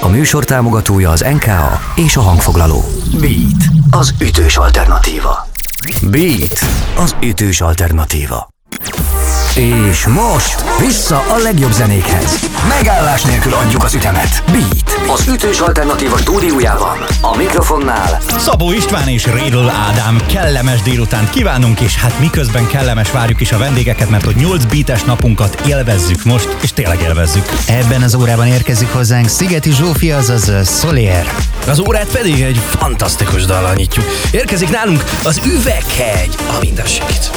A műsor támogatója az NKA és a hangfoglaló. Beat, az ütős alternatíva. Beat, az ütős alternatíva. És most vissza a legjobb zenékhez. Megállás nélkül adjuk az ütemet. Beat, az ütős alternatíva stúdiójában. A mikrofonnál Szabó István és Rédl Ádám kellemes délután kívánunk, és hát miközben kellemes várjuk is a vendégeket, mert hogy 8 beates napunkat élvezzük most, és tényleg élvezzük. Ebben az órában érkezik hozzánk Szigeti Zsófia, azaz Solier. Az órát pedig egy fantasztikus dallal nyitjuk. Érkezik nálunk az Üveghegy, a minden segít.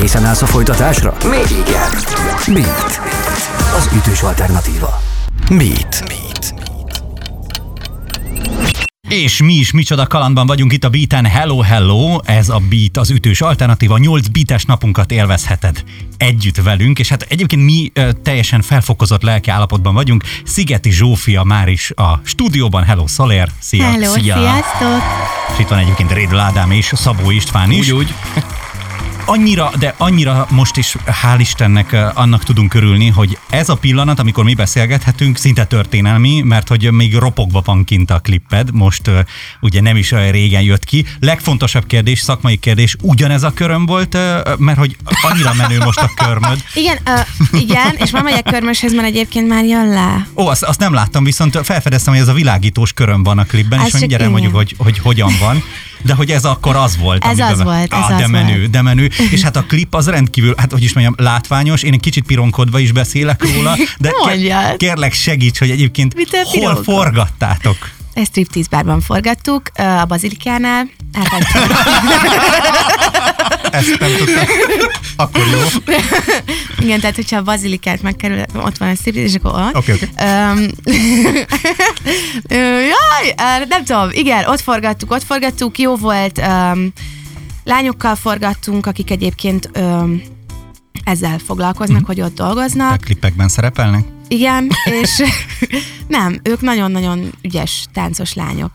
Készen állsz a folytatásra? Még igen. Beat, az ütős alternatíva. Beat. Beat. És mi is micsoda kalandban vagyunk itt a Beaten. Hello, hello! Ez a Beat, az ütős alternatíva. 8 beates napunkat élvezheted együtt velünk, és hát egyébként mi ö, teljesen felfokozott lelki állapotban vagyunk. Szigeti Zsófia már is a stúdióban. Hello, Szalér! Szia! Hello, Szia! sziasztok! És itt van egyébként Rédl Ádám és Szabó István is. Úgy, úgy. annyira, de annyira most is hál' Istennek annak tudunk örülni, hogy ez a pillanat, amikor mi beszélgethetünk, szinte történelmi, mert hogy még ropogva van kint a klipped, most ugye nem is olyan régen jött ki. Legfontosabb kérdés, szakmai kérdés, ugyanez a köröm volt, mert hogy annyira menő most a körmöd. Igen, uh, igen, és már megyek körmöshez, mert egyébként már jön le. Ó, azt, azt nem láttam, viszont felfedeztem, hogy ez a világítós köröm van a klipben, Az és mindjárt mondjuk, igen. hogy, hogy hogyan van. De hogy ez akkor az volt. Ez amiben- az volt, ez ah, de az menő, volt. de menő. És hát a klip az rendkívül, hát hogy is mondjam, látványos. Én egy kicsit pironkodva is beszélek róla, de Mondjad. kérlek segíts, hogy egyébként hol forgattátok. Ezt striptease bárban forgattuk, a Bazilikánál. Elmentünk. Ezt nem tudtam. Akkor jó. Igen, tehát hogyha a Bazilikát megkerül, ott van a striptease, és akkor ott. Oké, oké. Um, jaj, nem tudom, igen, ott forgattuk, ott forgattuk, jó volt. Um, lányokkal forgattunk, akik egyébként um, ezzel foglalkoznak, Mhm. hogy ott A dolgoznak. klippekben szerepelnek? Igen, és nem, ők nagyon-nagyon ügyes táncos lányok.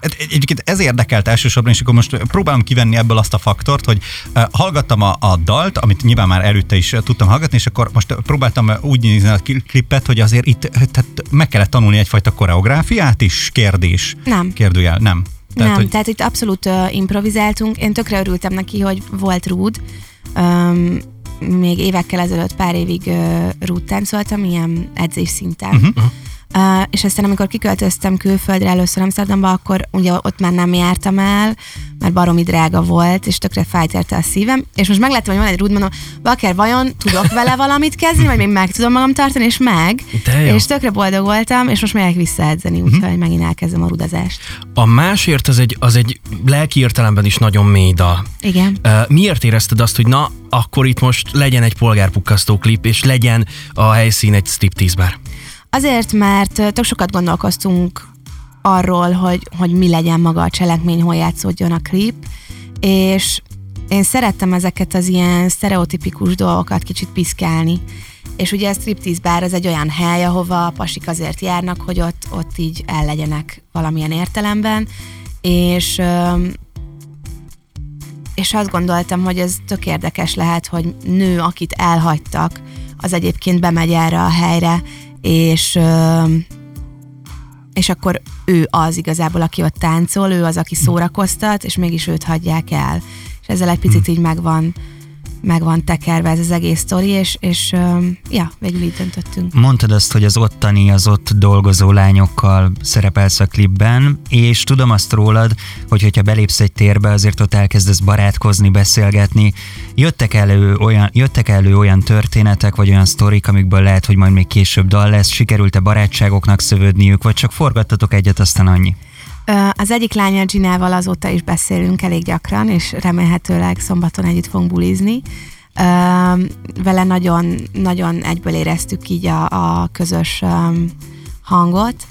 Hát egy- Egyébként ez érdekelt elsősorban, és akkor most próbálom kivenni ebből azt a faktort, hogy uh, hallgattam a, a dalt, amit nyilván már előtte is uh, tudtam hallgatni, és akkor most próbáltam uh, úgy nézni a kli- klippet, hogy azért itt tehát meg kellett tanulni egyfajta koreográfiát is, kérdés. Nem. Kérdőjel, nem. Tehát, nem, hogy, tehát itt abszolút uh, improvizáltunk. Én tökre örültem neki, hogy volt rúd. Um, még évekkel ezelőtt pár évig uh, rúd táncoltam, ilyen edzés szinten. Uh-huh. Uh, és aztán, amikor kiköltöztem külföldre először Amsterdamba, akkor ugye ott már nem jártam el, mert baromi drága volt, és tökre fájt érte a szívem. És most megláttam, hogy van egy rúd, mondom, Baker, vajon tudok vele valamit kezdeni, vagy még meg tudom magam tartani, és meg. És tökre boldog voltam, és most megyek visszaedzeni, úgyhogy megint elkezdem a rudazást. A másért az egy, az egy lelki értelemben is nagyon mély dal. Igen. Miért érezted azt, hogy na, akkor itt most legyen egy polgárpukkasztó klip, és legyen a helyszín egy striptease bar? Azért, mert tök sokat gondolkoztunk arról, hogy, hogy mi legyen maga a cselekmény, hol játszódjon a klip, és én szerettem ezeket az ilyen sztereotipikus dolgokat kicsit piszkálni. És ugye a striptease bár az egy olyan hely, ahova a pasik azért járnak, hogy ott, ott így el legyenek valamilyen értelemben, és és azt gondoltam, hogy ez tök érdekes lehet, hogy nő, akit elhagytak, az egyébként bemegy erre a helyre, és és akkor ő az igazából, aki ott táncol, ő az, aki szórakoztat, és mégis őt hagyják el. És ezzel egy picit így megvan, megvan tekerve ez az egész sztori, és, és ja, végül így döntöttünk. Mondtad azt, hogy az ottani, az ott dolgozó lányokkal szerepelsz a klipben, és tudom azt rólad, hogy hogyha belépsz egy térbe, azért ott elkezdesz barátkozni, beszélgetni. Jöttek elő olyan, jöttek elő olyan történetek, vagy olyan sztorik, amikből lehet, hogy majd még később dal lesz, sikerült-e barátságoknak szövődniük, vagy csak forgattatok egyet, aztán annyi? Az egyik lánya Ginával azóta is beszélünk elég gyakran, és remélhetőleg szombaton együtt fogunk bulizni. Vele nagyon, nagyon egyből éreztük így a, a közös hangot.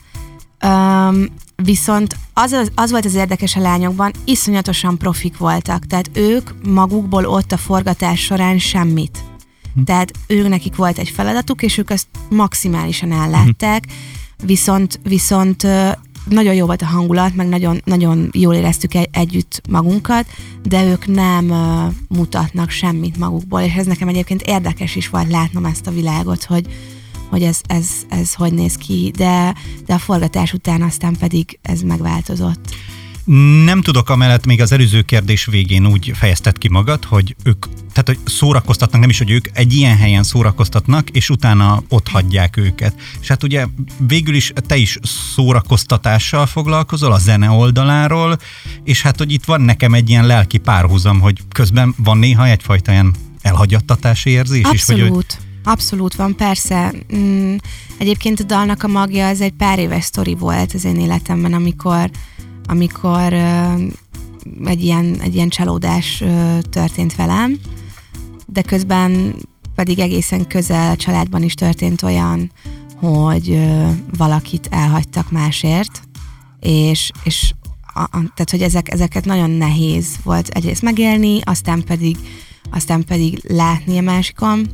Viszont az, az, az volt az érdekes a lányokban, iszonyatosan profik voltak, tehát ők magukból ott a forgatás során semmit. Tehát ők nekik volt egy feladatuk, és ők ezt maximálisan ellátták, viszont, viszont ö, nagyon jó volt a hangulat, meg nagyon, nagyon jól éreztük egy, együtt magunkat, de ők nem ö, mutatnak semmit magukból, és ez nekem egyébként érdekes is volt látnom ezt a világot, hogy, hogy ez, ez, ez hogy néz ki, de, de a forgatás után aztán pedig ez megváltozott. Nem tudok amellett még az előző kérdés végén úgy fejezted ki magad, hogy ők, tehát hogy szórakoztatnak, nem is, hogy ők egy ilyen helyen szórakoztatnak, és utána ott hagyják őket. És hát ugye végül is te is szórakoztatással foglalkozol, a zene oldaláról, és hát hogy itt van nekem egy ilyen lelki párhuzam, hogy közben van néha egyfajta ilyen elhagyattatási érzés Abszolút. is, hogy, hogy Abszolút van, persze. Mm, egyébként a dalnak a magja az egy pár éves sztori volt az én életemben, amikor, amikor egy, ilyen, egy ilyen csalódás történt velem, de közben pedig egészen közel családban is történt olyan, hogy valakit elhagytak másért, és, és a, a, tehát, hogy ezek, ezeket nagyon nehéz volt egyrészt megélni, aztán pedig, aztán pedig látni a másikon,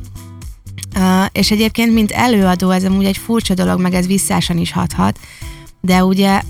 Uh, és egyébként, mint előadó, ez amúgy egy furcsa dolog, meg ez visszásan is hathat, de ugye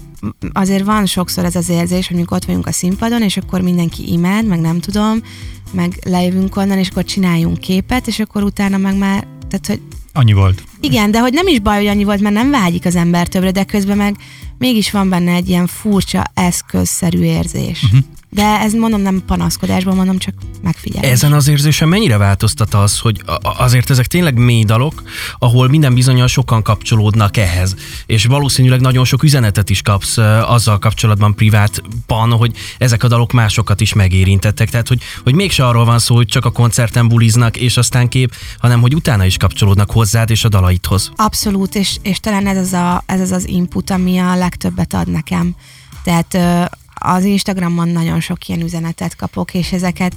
azért van sokszor ez az érzés, hogy ott vagyunk a színpadon, és akkor mindenki imád, meg nem tudom, meg lejövünk onnan, és akkor csináljunk képet, és akkor utána meg már, tehát hogy... Annyi volt. Igen, de hogy nem is baj, hogy annyi volt, mert nem vágyik az ember többre, de közben meg mégis van benne egy ilyen furcsa, eszközszerű érzés. Uh-huh. De ez mondom nem panaszkodásban, mondom csak megfigyelés. Ezen az érzésen mennyire változtat az, hogy azért ezek tényleg mély dalok, ahol minden bizonyal sokan kapcsolódnak ehhez, és valószínűleg nagyon sok üzenetet is kapsz azzal kapcsolatban privátban, hogy ezek a dalok másokat is megérintettek, tehát hogy, hogy mégse arról van szó, hogy csak a koncerten buliznak, és aztán kép, hanem hogy utána is kapcsolódnak hozzád és a dalaidhoz. Abszolút, és, és talán ez az, a, ez az az input, ami a legtöbbet ad nekem. Tehát az Instagramon nagyon sok ilyen üzenetet kapok, és ezeket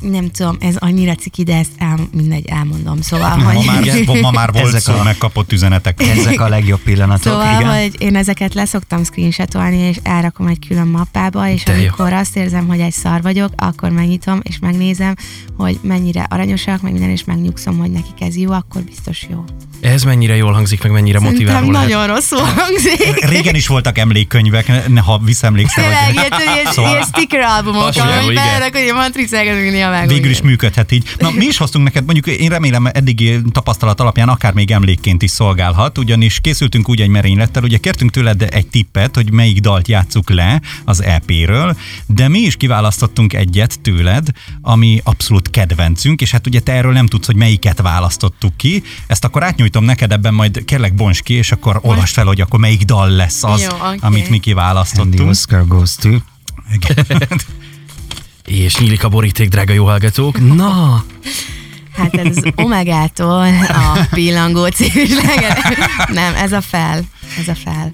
nem tudom, ez annyira ciki, de ezt el, mindegy, elmondom. Szóval, ma, hogy... már, ma már volt ezek szó, a, megkapott üzenetek. Ezek a legjobb pillanatok, szóval, igen. hogy én ezeket leszoktam screenshotolni, és elrakom egy külön mappába, és de amikor jó. azt érzem, hogy egy szar vagyok, akkor megnyitom, és megnézem, hogy mennyire aranyosak, meg minden, és megnyugszom, hogy nekik ez jó, akkor biztos jó. Ez mennyire jól hangzik, meg mennyire Szerintem motiváló lehet. nagyon rosszul hangzik. Régen is voltak emlékkönyvek, ne, ha visszaemlékszel. Tényleg, ilyen, szóval... ilyen sticker albumok, hogy beállnak, hogy a matrixákat néha Végül is működhet így. Na, mi is hoztunk neked, mondjuk én remélem eddigi tapasztalat alapján akár még emlékként is szolgálhat, ugyanis készültünk úgy egy merénylettel, ugye kértünk tőled egy tippet, hogy melyik dalt játsszuk le az EP-ről, de mi is kiválasztottunk egyet tőled, ami abszolút kedvencünk, és hát ugye te erről nem tudsz, hogy melyiket választottuk ki. Ezt akkor átnyújtom neked ebben, majd kérlek bonts ki, és akkor olvasd fel, hogy akkor melyik dal lesz az, Jó, okay. amit mi kiválasztottunk. And the Oscar goes to... És nyílik a boríték, drága jó hallgatók. Na! Hát ez az Omegától a pillangó című Nem, ez a fel. Ez a fel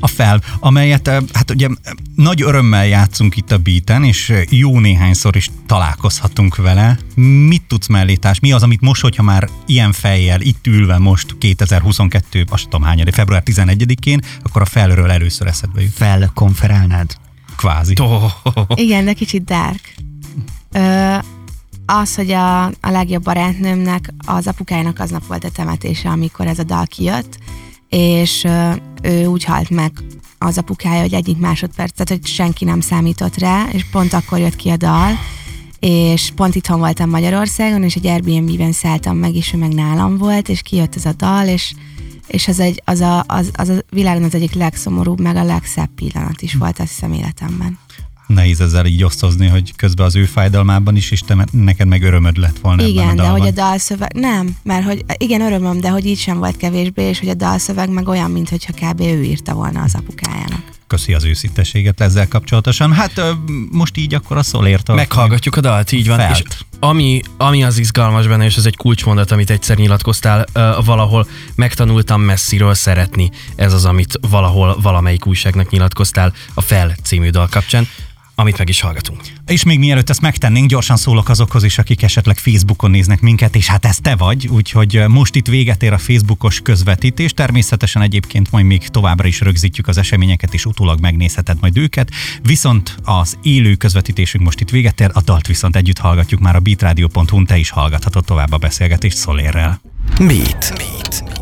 a fel, amelyet hát ugye nagy örömmel játszunk itt a beaten, és jó néhányszor is találkozhatunk vele. Mit tudsz mellétás? Mi az, amit most, hogyha már ilyen fejjel, itt ülve most 2022, azt tudom hány, február 11-én, akkor a felről először eszedbe jut. Felkonferálnád? Kvázi. Oh. Igen, de kicsit dark. Ö, az, hogy a, a legjobb barátnőmnek, az apukájának aznap volt a temetése, amikor ez a dal kijött, és ö, ő úgy halt meg az apukája, hogy egyik másodperc, tehát hogy senki nem számított rá, és pont akkor jött ki a dal, és pont itthon voltam Magyarországon, és egy Airbnb-ben szálltam meg, és ő meg nálam volt, és kijött ez a dal, és, és az, egy, az, a, az, az a világon az egyik legszomorúbb, meg a legszebb pillanat is volt, azt hiszem életemben nehéz ezzel így osztozni, hogy közben az ő fájdalmában is, és te, neked meg örömöd lett volna Igen, ebben a de hogy a dalszöveg, nem, mert hogy igen, örömöm, de hogy így sem volt kevésbé, és hogy a dalszöveg meg olyan, mintha kb. ő írta volna az apukájának. Köszi az őszintességet ezzel kapcsolatosan. Hát most így akkor a szolért. Meghallgatjuk a dalt, így van. Felt. És ami, ami az izgalmas benne, és ez egy kulcsmondat, amit egyszer nyilatkoztál, uh, valahol megtanultam messziről szeretni. Ez az, amit valahol valamelyik újságnak nyilatkoztál a Fel című dal kapcsán amit meg is hallgatunk. És még mielőtt ezt megtennénk, gyorsan szólok azokhoz is, akik esetleg Facebookon néznek minket, és hát ez te vagy, úgyhogy most itt véget ér a Facebookos közvetítés. Természetesen egyébként majd még továbbra is rögzítjük az eseményeket, és utólag megnézheted majd őket. Viszont az élő közvetítésünk most itt véget ér, a dalt viszont együtt hallgatjuk már a beatradio.hu-n, te is hallgathatod tovább a beszélgetést Szolérrel. Beat. Beat.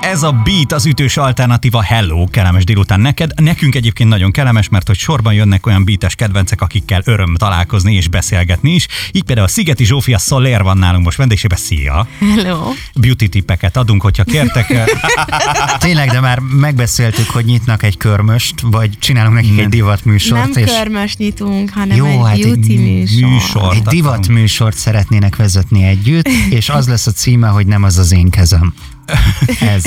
Ez a Beat az ütős alternatíva Hello, kellemes délután neked. Nekünk egyébként nagyon kellemes, mert hogy sorban jönnek olyan beates kedvencek, akikkel öröm találkozni és beszélgetni is. Így például a Szigeti Zsófia Soler van nálunk most vendégsébe. Szia! Hello. Beauty tippeket adunk, hogyha kértek. Tényleg, de már megbeszéltük, hogy nyitnak egy körmöst, vagy csinálunk nekik Nem. egy divat műsort. Nem és körmös nyitunk, hanem Jó, egy hát egy beauty műsor. műsor. egy divat műsort szeretnének vezetni együtt, és az lesz a címe, hogy nem az az én kezem. Ez.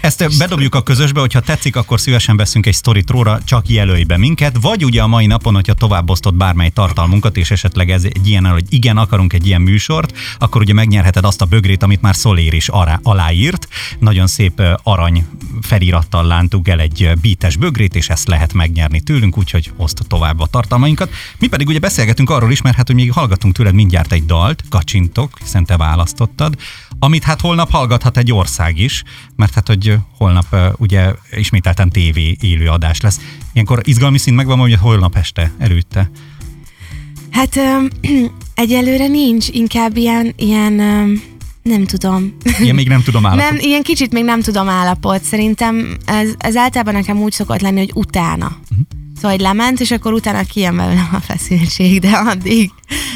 Ezt bedobjuk a közösbe, hogyha tetszik, akkor szívesen veszünk egy sztorit róla, csak jelölj be minket, vagy ugye a mai napon, hogyha tovább osztod bármely tartalmunkat, és esetleg ez egy ilyen, hogy igen, akarunk egy ilyen műsort, akkor ugye megnyerheted azt a bögrét, amit már Szolér is ará, aláírt. Nagyon szép arany felirattal lántuk el egy bítes bögrét, és ezt lehet megnyerni tőlünk, úgyhogy oszd tovább a tartalmainkat. Mi pedig ugye beszélgetünk arról is, mert hát, hogy még hallgatunk tőled mindjárt egy dalt, kacsintok, hiszen te választottad, amit hát holnap hallgathat egy ország is, mert hát, hogy holnap ugye ismételten TV élő adás lesz. Ilyenkor izgalmi szint megvan, hogy holnap este előtte. Hát öm, egyelőre nincs, inkább ilyen, ilyen öm, nem tudom. Ilyen még nem tudom állapot. Nem, ilyen kicsit még nem tudom állapot. Szerintem ez, ez általában nekem úgy szokott lenni, hogy utána. Uh-huh. Szóval, hogy lement, és akkor utána kijön belőlem a feszültség, de addig,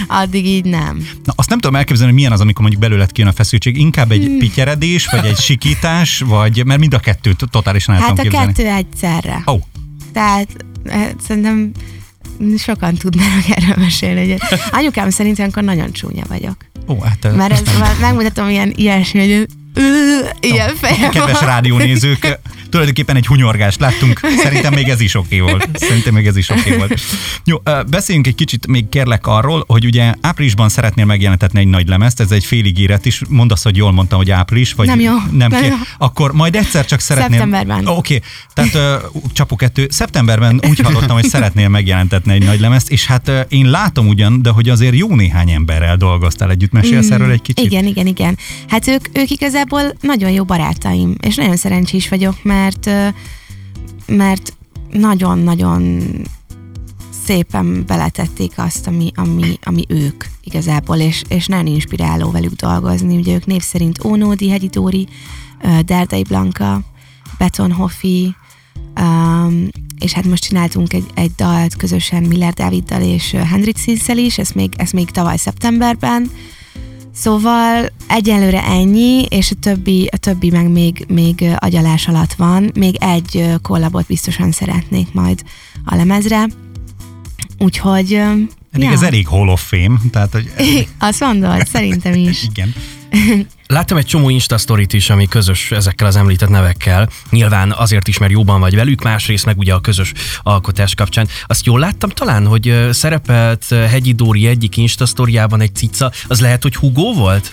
addig így nem. Na, azt nem tudom elképzelni, hogy milyen az, amikor mondjuk belőled kijön a feszültség. Inkább egy Hmm. pityeredés, vagy egy sikítás, vagy, mert mind a kettőt totálisan el Hát a képzelni. kettő egyszerre. Oh, Tehát eh, szerintem sokan tudnának erről mesélni. Hogy anyukám szerint akkor nagyon csúnya vagyok. ó, hát ö, Mert ez, megmutatom ilyen ilyesmi, hogy ilyen fejem kedves rádiónézők, tulajdonképpen egy hunyorgást láttunk. Szerintem még ez is oké volt. Szerintem még ez is oké volt. Jó, beszéljünk egy kicsit még kérlek arról, hogy ugye áprilisban szeretnél megjelentetni egy nagy lemezt, ez egy félig is. Mondd azt, hogy jól mondtam, hogy április, vagy Nem jó, Nem, nem jó. Akkor majd egyszer csak szeretném. Szeptemberben. Oké, okay. tehát uh, csapó kettő. Szeptemberben úgy hallottam, hogy szeretnél megjelentetni egy nagy lemezt, és hát uh, én látom ugyan, de hogy azért jó néhány emberrel dolgoztál együtt. Mesélsz erről egy kicsit? Mm, Igen, igen, igen. Hát ők, ők igazából nagyon jó barátaim, és nagyon szerencsés vagyok, mert ö, mert nagyon-nagyon szépen beletették azt, ami, ami, ami ők igazából, és, és nagyon inspiráló velük dolgozni. Ugye ők név szerint Ónódi, Hegyi Dóri, ö, Derdei Blanka, Beton Hoffi, um, és hát most csináltunk egy, egy dalt közösen Miller Dáviddal és Hendrik Szinszel is, ezt még, ezt még tavaly szeptemberben, Szóval egyelőre ennyi, és a többi, a többi meg még, még agyalás alatt van. Még egy kollabot biztosan szeretnék majd a lemezre. Úgyhogy... Eddig ez elég Hall of Fame, tehát hogy Azt mondod, szerintem is. igen. Láttam egy csomó Insta sztorit is, ami közös ezekkel az említett nevekkel. Nyilván azért is, mert jóban vagy velük, másrészt meg ugye a közös alkotás kapcsán. Azt jól láttam talán, hogy szerepelt Hegyi Dóri egyik Insta egy cica, az lehet, hogy Hugo volt?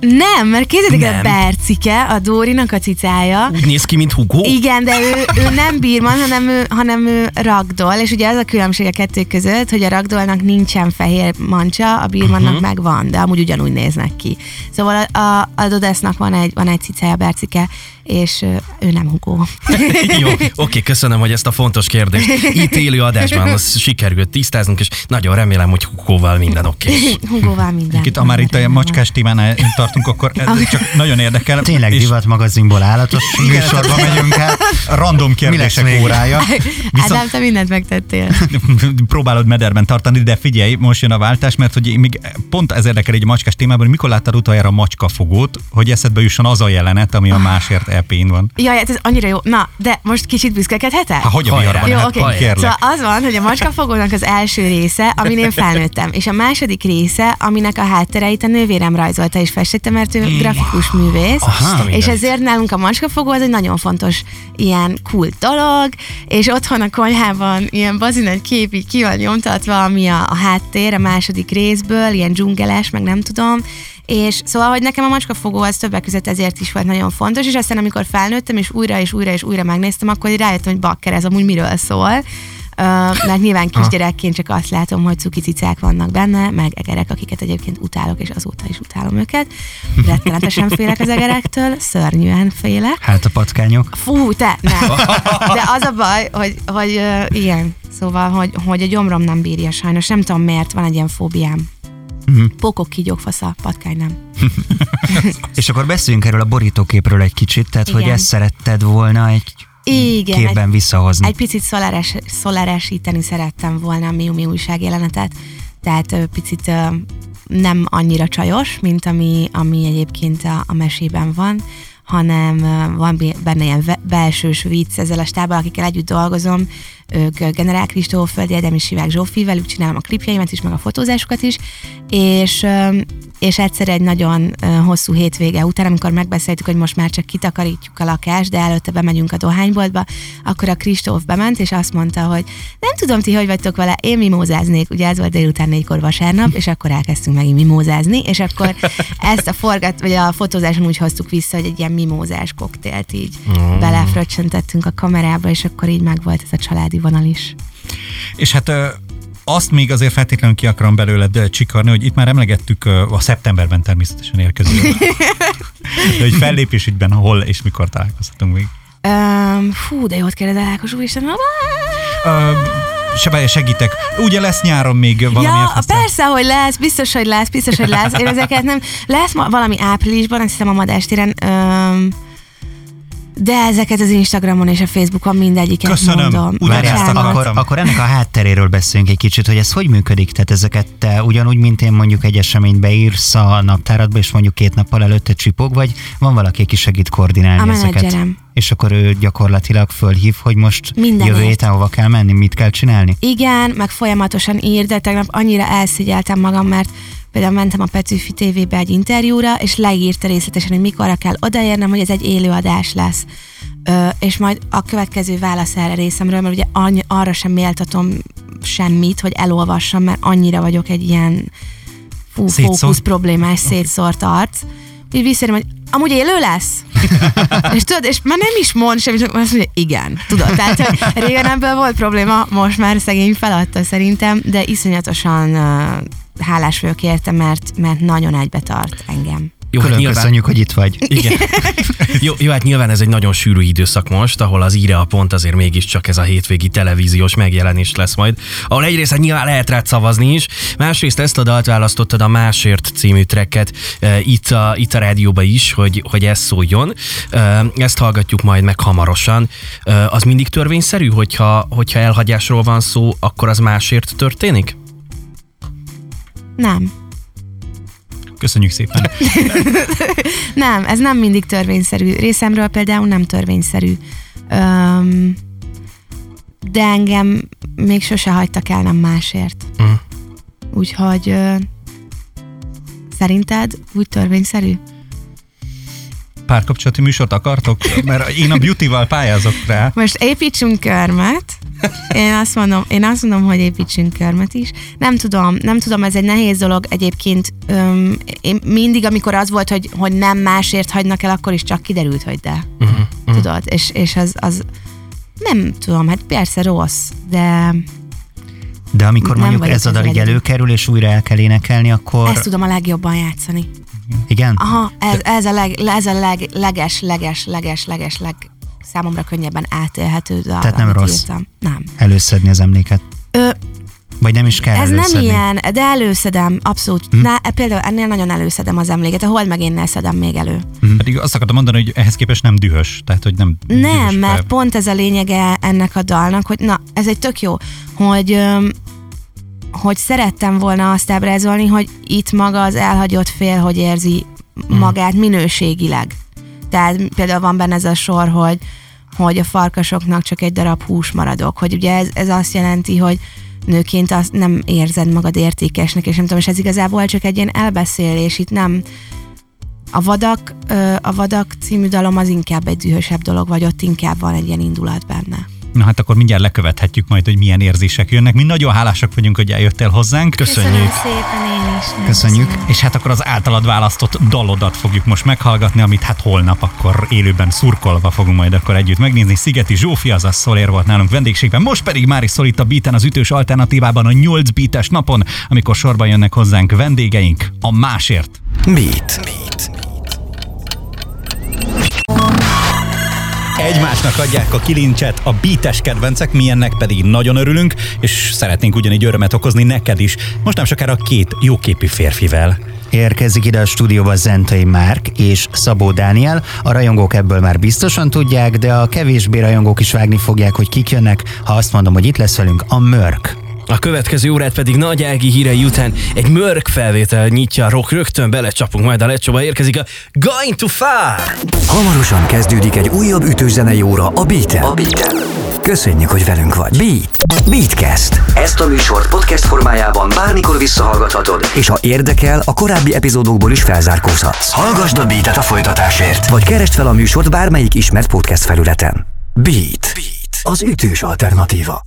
Nem, mert képzeljétek el. Bercike, a Dórinak a cicája. Úgy néz ki, mint Hugo? Igen, de ő, ő nem bírman, hanem ő, hanem ő ragdol, és ugye az a különbség a kettő között, hogy a ragdolnak nincsen fehér mancsa, a bírmannak uh-huh. meg van, de amúgy ugyanúgy néznek ki. Szóval a, a, a Dodesznak van egy, van egy cicája, Bercike, és ő nem hugó. Jó, oké, köszönöm, hogy ezt a fontos kérdést itt élő adásban az sikerült tisztáznunk, és nagyon remélem, hogy Hugóval minden oké. Hugóval minden. Itt, ha már itt a macskás témánál tartunk, akkor ez csak nagyon érdekel. Tényleg és divat magazinból állatos műsorba megyünk át. random kérdések órája. Viszont Ádám, te mindent megtettél. próbálod mederben tartani, de figyelj, most jön a váltás, mert hogy még pont ez érdekel egy macskás témában, hogy mikor láttad utoljára a macskafogót, hogy eszedbe jusson az a jelenet, ami a másért EP-n van. Jaj, hát ez annyira jó. Na, de most kicsit büszkekedhetek? Hát hogy a viharban? Jó, hát, oké. Kérlek. Szóval az van, hogy a macskafogónak az első része, amin én felnőttem, és a második része, aminek a háttereit a nővérem rajzolta és festette, mert ő grafikus művész, Aha, és ezért nálunk a macskafogó az egy nagyon fontos ilyen kult dolog, és otthon a konyhában ilyen bazin egy kép így ki van nyomtatva, ami a, a háttér a második részből, ilyen dzsungeles, meg nem tudom, és szóval, hogy nekem a macskafogó az többek között ezért is volt nagyon fontos, és aztán amikor felnőttem, és újra és újra és újra megnéztem, akkor rájöttem, hogy bakker, ez amúgy miről szól. Mert nyilván kisgyerekként csak azt látom, hogy cuki cicák vannak benne, meg egerek, akiket egyébként utálok, és azóta is utálom őket. Rettenetesen félek az egerektől, szörnyűen félek. Hát a patkányok. Fú, te, nem. De az a baj, hogy, hogy uh, igen, szóval, hogy, hogy a gyomrom nem bírja sajnos, nem tudom miért, van egy ilyen fóbiám. Mhm. Pókok, kígyók, fasza, patkány nem. És akkor beszéljünk erről a borítóképről egy kicsit, tehát Igen. hogy ezt szeretted volna egy Igen, képben egy, visszahozni. egy picit szoláres, szoláresíteni szerettem volna a Miu Miu újságjelenetet, tehát picit nem annyira csajos, mint ami, ami egyébként a, a mesében van, hanem van benne ilyen belsős vicc ezzel a stábbal, akikkel együtt dolgozom, ők Generál Kristóf, Földi Edem és Sivák Zsófi, velük csinálom a klipjeimet is, meg a fotózásokat is, és és egyszer egy nagyon hosszú hétvége után, amikor megbeszéltük, hogy most már csak kitakarítjuk a lakást, de előtte bemegyünk a dohányboltba, akkor a Kristóf bement, és azt mondta, hogy nem tudom ti, hogy vagytok vele, én mimózáznék, ugye ez volt délután négykor vasárnap, és akkor elkezdtünk megint mimózázni, és akkor ezt a forgat, vagy a fotózáson úgy hoztuk vissza, hogy egy ilyen mimózás koktélt így Mm. belefröccsöntettünk a kamerába, és akkor így megvolt ez a családi vonal is. És hát azt még azért feltétlenül ki akarom belőled csikarni, hogy itt már emlegettük a szeptemberben természetesen érkező. De hogy fellépés ügyben hol és mikor találkozhatunk még. Um, fú, de jót kérdezel, Ákos úristen. Sebály, segítek. Ugye lesz nyáron még valamilyen Ja, persze, hogy lesz, biztos, hogy lesz, biztos, hogy lesz. Én ezeket nem... Lesz valami áprilisban, azt hiszem a Madástéren, öm, de ezeket az Instagramon és a Facebookon mindegyiket Köszönöm. mondom. Várjál, akkor, akkor ennek a hátteréről beszéljünk egy kicsit, hogy ez hogy működik? Tehát ezeket te ugyanúgy, mint én mondjuk egy eseményt beírsz a naptáradba, és mondjuk két nappal előtte csipog, vagy van valaki, aki segít koordinálni A ezeket? menedzserem. És akkor ő gyakorlatilag fölhív, hogy most Mindenért. jövő héten hova kell menni, mit kell csinálni? Igen, meg folyamatosan ír, de tegnap annyira elszigyeltem magam, mert például mentem a Petőfi TV-be egy interjúra, és leírta részletesen, hogy mikorra kell odaérnem, hogy ez egy élőadás lesz. Ö, és majd a következő válasz erre részemről, mert ugye annyi, arra sem méltatom semmit, hogy elolvassam, mert annyira vagyok egy ilyen fú, fókusz problémás, szétszórt arc. Így visszaérem, hogy amúgy élő lesz? és tudod, és már nem is mond semmit, azt mondja, igen, tudod, tehát hogy régen ebből volt probléma, most már szegény feladta szerintem, de iszonyatosan uh, hálás vagyok érte, mert, mert nagyon egybe tart engem. Jó, hát Külön nyilván, köszönjük, hogy itt vagy. Igen. jó, jó, hát nyilván ez egy nagyon sűrű időszak most, ahol az íre a pont azért mégiscsak ez a hétvégi televíziós megjelenés lesz majd, ahol egyrészt hát nyilván lehet rád szavazni is, másrészt ezt a dalt választottad a Másért című tracket e, itt, a, itt a rádióba is, hogy, hogy ez szóljon. E, ezt hallgatjuk majd meg hamarosan. E, az mindig törvényszerű, hogyha, hogyha elhagyásról van szó, akkor az másért történik? Nem. Köszönjük szépen. Nem, ez nem mindig törvényszerű. Részemről például nem törvényszerű. Öm, de engem még sose hagytak el nem másért. Mm. Úgyhogy ö, szerinted úgy törvényszerű? Párkapcsolati műsort akartok? Mert én a beauty-val pályázok rá. Most építsünk körmet. Én azt mondom, én azt mondom, hogy építsünk körmet is. Nem tudom, nem tudom, ez egy nehéz dolog. Egyébként öm, én mindig, amikor az volt, hogy, hogy nem másért hagynak el, akkor is csak kiderült, hogy de. Uh-huh. Tudod, és, és az, az nem tudom, hát persze rossz, de De amikor Nem mondjuk ez a dal ezzel így egyedül. előkerül, és újra el kell énekelni, akkor ezt tudom a legjobban játszani. igen? Aha, ez, ez a, leg, ez a leg, leges, leges, leges, leges, leg, számomra könnyebben átélhető dal, Tehát nem rossz. Írtam. Nem. Előszedni az emléket. Ö, Vagy nem is kell Ez előszedni. nem ilyen, de előszedem, abszolút. Hm. Na, például ennél nagyon előszedem az emléket, a hold meg énnél szedem még elő. Pedig azt akartam mondani, hogy ehhez képest nem dühös. Tehát, hogy nem dühös Nem, mert fel. pont ez a lényege ennek a dalnak, hogy na, ez egy tök jó, hogy hogy szerettem volna azt ábrázolni, hogy itt maga az elhagyott fél, hogy érzi magát minőségileg. Tehát például van benne ez a sor, hogy hogy a farkasoknak csak egy darab hús maradok, hogy ugye ez, ez azt jelenti, hogy nőként azt nem érzed magad értékesnek, és nem tudom, és ez igazából csak egy ilyen elbeszélés, itt nem a Vadak, a Vadak című dalom az inkább egy dühösebb dolog, vagy ott inkább van egy ilyen indulat benne. Na hát akkor mindjárt lekövethetjük majd, hogy milyen érzések jönnek. Mi nagyon hálásak vagyunk, hogy eljöttél hozzánk. Köszönjük. szépen én is. Köszönjük. köszönöm. És hát akkor az általad választott dalodat fogjuk most meghallgatni, amit hát holnap akkor élőben szurkolva fogunk majd akkor együtt megnézni. Szigeti Zsófi, azaz Szolér volt nálunk vendégségben, most pedig már is szól itt a Beaten az ütős alternatívában a 8 beates napon, amikor sorban jönnek hozzánk vendégeink a másért. Beat. Beat. Egymásnak adják a kilincset a beates kedvencek, mi ennek pedig nagyon örülünk, és szeretnénk ugyanígy örömet okozni neked is. Most nem sokára két jóképű férfivel. Érkezik ide a stúdióba Zentai Márk és Szabó Dániel. A rajongók ebből már biztosan tudják, de a kevésbé rajongók is vágni fogják, hogy kik jönnek, ha azt mondom, hogy itt lesz velünk a Mörk. A következő órát pedig Nagy Ági hírei után egy mörk felvétel nyitja a rock, rögtön belecsapunk majd a lecsóba, érkezik a Going to Far! Hamarosan kezdődik egy újabb ütős zenei óra a beat A beat Köszönjük, hogy velünk vagy. Beat. Beatcast. Ezt a műsort podcast formájában bármikor visszahallgathatod, és ha érdekel, a korábbi epizódokból is felzárkózhatsz. Hallgasd a Beat-et a folytatásért, vagy keresd fel a műsort bármelyik ismert podcast felületen. Beat. Beat. Az ütős alternatíva.